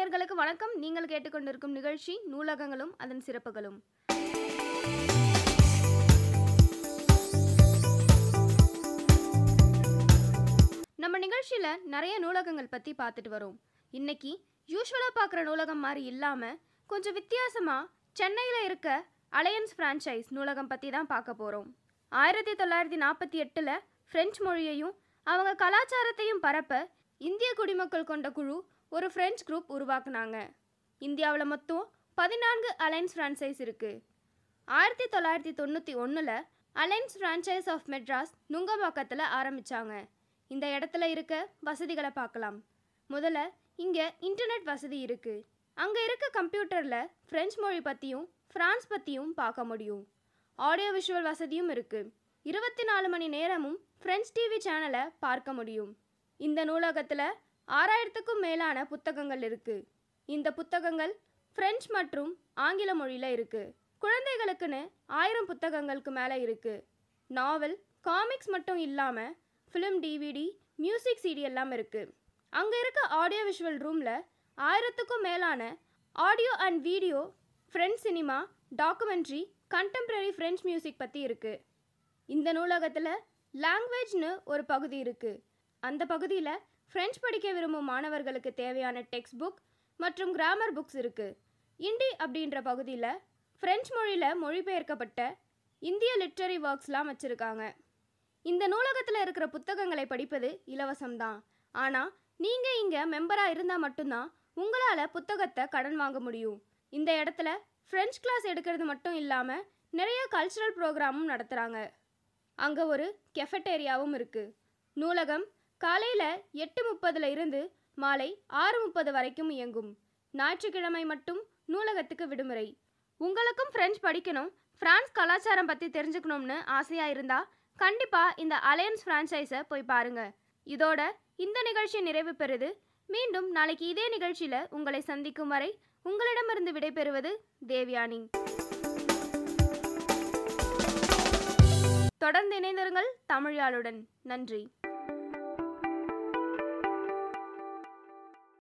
நேயர்களுக்கு வணக்கம். நீங்கள் கேட்டுக்கொண்டிருக்கும் நிகழ்ச்சி நூலகங்களும் அதன் சிறப்புகளும். நம்ம நிகழ்ச்சியில் நிறைய நூலகங்கள் பற்றி பார்த்துட்டு வரோம். இன்னைக்கு யூஸ்வலாக பார்க்குற நூலகம் மாதிரி இல்லாமல் கொஞ்சம் வித்தியாசமாக சென்னையில் இருக்க அலையன்ஸ் ஃப்ரான்ச்சைஸ் நூலகம் பற்றி தான் பார்க்க போகிறோம் ஆயிரத்தி தொள்ளாயிரத்தி நாற்பத்தி எட்டில் ஃப்ரெஞ்ச் மொழியையும் அவங்க கலாச்சாரத்தையும் பரப்ப இந்திய குடிமக்கள் கொண்ட குழு ஒரு ஃப்ரெஞ்ச் குரூப் உருவாக்குனாங்க. இந்தியாவில் மொத்தம் பதினான்கு அலைன்ஸ் ஃப்ரான்ச்சைஸ் இருக்கு. ஆயிரத்தி தொள்ளாயிரத்தி தொண்ணூற்றி ஒன்றில் அலைன்ஸ் ஃப்ரான்ச்சைஸ் ஆஃப் மெட்ராஸ் நுங்கம்பாக்கத்தில் ஆரம்பித்தாங்க இந்த இடத்துல இருக்க வசதிகளை பார்க்கலாம் முதல்ல இங்கே இன்டர்நெட் வசதி இருக்குது அங்கே இருக்க கம்ப்யூட்டரில் ஃப்ரெஞ்ச் மொழி பற்றியும் ஃப்ரான்ஸ் பற்றியும் பார்க்க முடியும். ஆடியோ விஷுவல் வசதியும் இருக்குது இருபத்தி நாலு மணி நேரமும் ஃப்ரெஞ்ச் டிவி சேனலை பார்க்க முடியும். இந்த நூலகத்தில் ஆறாயிரத்துக்கும் மேலான புத்தகங்கள் இருக்குது இந்த புத்தகங்கள் ஃப்ரெஞ்ச் மற்றும் ஆங்கில மொழியில் இருக்குது குழந்தைகளுக்குன்னு ஆயிரம் புத்தகங்களுக்கு மேலே இருக்குது நாவல் காமிக்ஸ் மட்டும் இல்லாமல் ஃபிலிம் டிவிடி மியூசிக் சிடி எல்லாம் இருக்குது அங்கே இருக்க ஆடியோ விஷுவல் ரூமில் ஆயிரத்துக்கும் மேலான audio and video French cinema documentary contemporary French music பற்றி இருக்குது இந்த நூலகத்தில் லாங்குவேஜ்னு ஒரு பகுதி இருக்குது அந்த பகுதியில் ஃப்ரெஞ்ச் படிக்க விரும்பும் மாணவர்களுக்கு தேவையான டெக்ஸ்ட் புக் மற்றும் கிராமர் புக்ஸ் இருக்குது இண்டி அப்படின்ற பகுதியில் ஃப்ரெஞ்ச் மொழியில் மொழிபெயர்க்கப்பட்ட இந்திய லிட்ரரி ஒர்க்ஸ்லாம் வச்சுருக்காங்க. இந்த நூலகத்தில் இருக்கிற புத்தகங்களை படிப்பது இலவசம்தான். ஆனால் நீங்கள் இங்கே மெம்பராக இருந்தால் மட்டும்தான் உங்களால் புத்தகத்தை கடன் வாங்க முடியும். இந்த இடத்துல ஃப்ரெஞ்ச் கிளாஸ் எடுக்கிறது மட்டும் இல்லாமல் நிறைய கல்ச்சுரல் ப்ரோக்ராமும் நடத்துகிறாங்க அங்கே ஒரு கெஃபட்டேரியாவும் இருக்குது நூலகம் காலையில் எட்டு முப்பதுல இருந்து மாலை ஆறு முப்பது வரைக்கும் இயங்கும். ஞாயிற்றுக்கிழமை மட்டும் நூலகத்துக்கு விடுமுறை. உங்களுக்கும் ஃப்ரெஞ்ச் படிக்கணும். ஃப்ரான்ஸ் கலாச்சாரம் பற்றி தெரிஞ்சுக்கணும்னு ஆசையாக இருந்தால் கண்டிப்பாக இந்த அலையன்ஸ் ஃப்ரான்ச்சைஸை போய் பாருங்கள் இதோட இந்த நிகழ்ச்சி நிறைவு பெறுது. மீண்டும் நாளைக்கு இதே நிகழ்ச்சியில் உங்களை சந்திக்கும் வரை உங்களிடமிருந்து விடைபெறுவது தேவ்யானி. தொடர்ந்து இணைந்திருங்கள் தமிழாளுடன் நன்றி.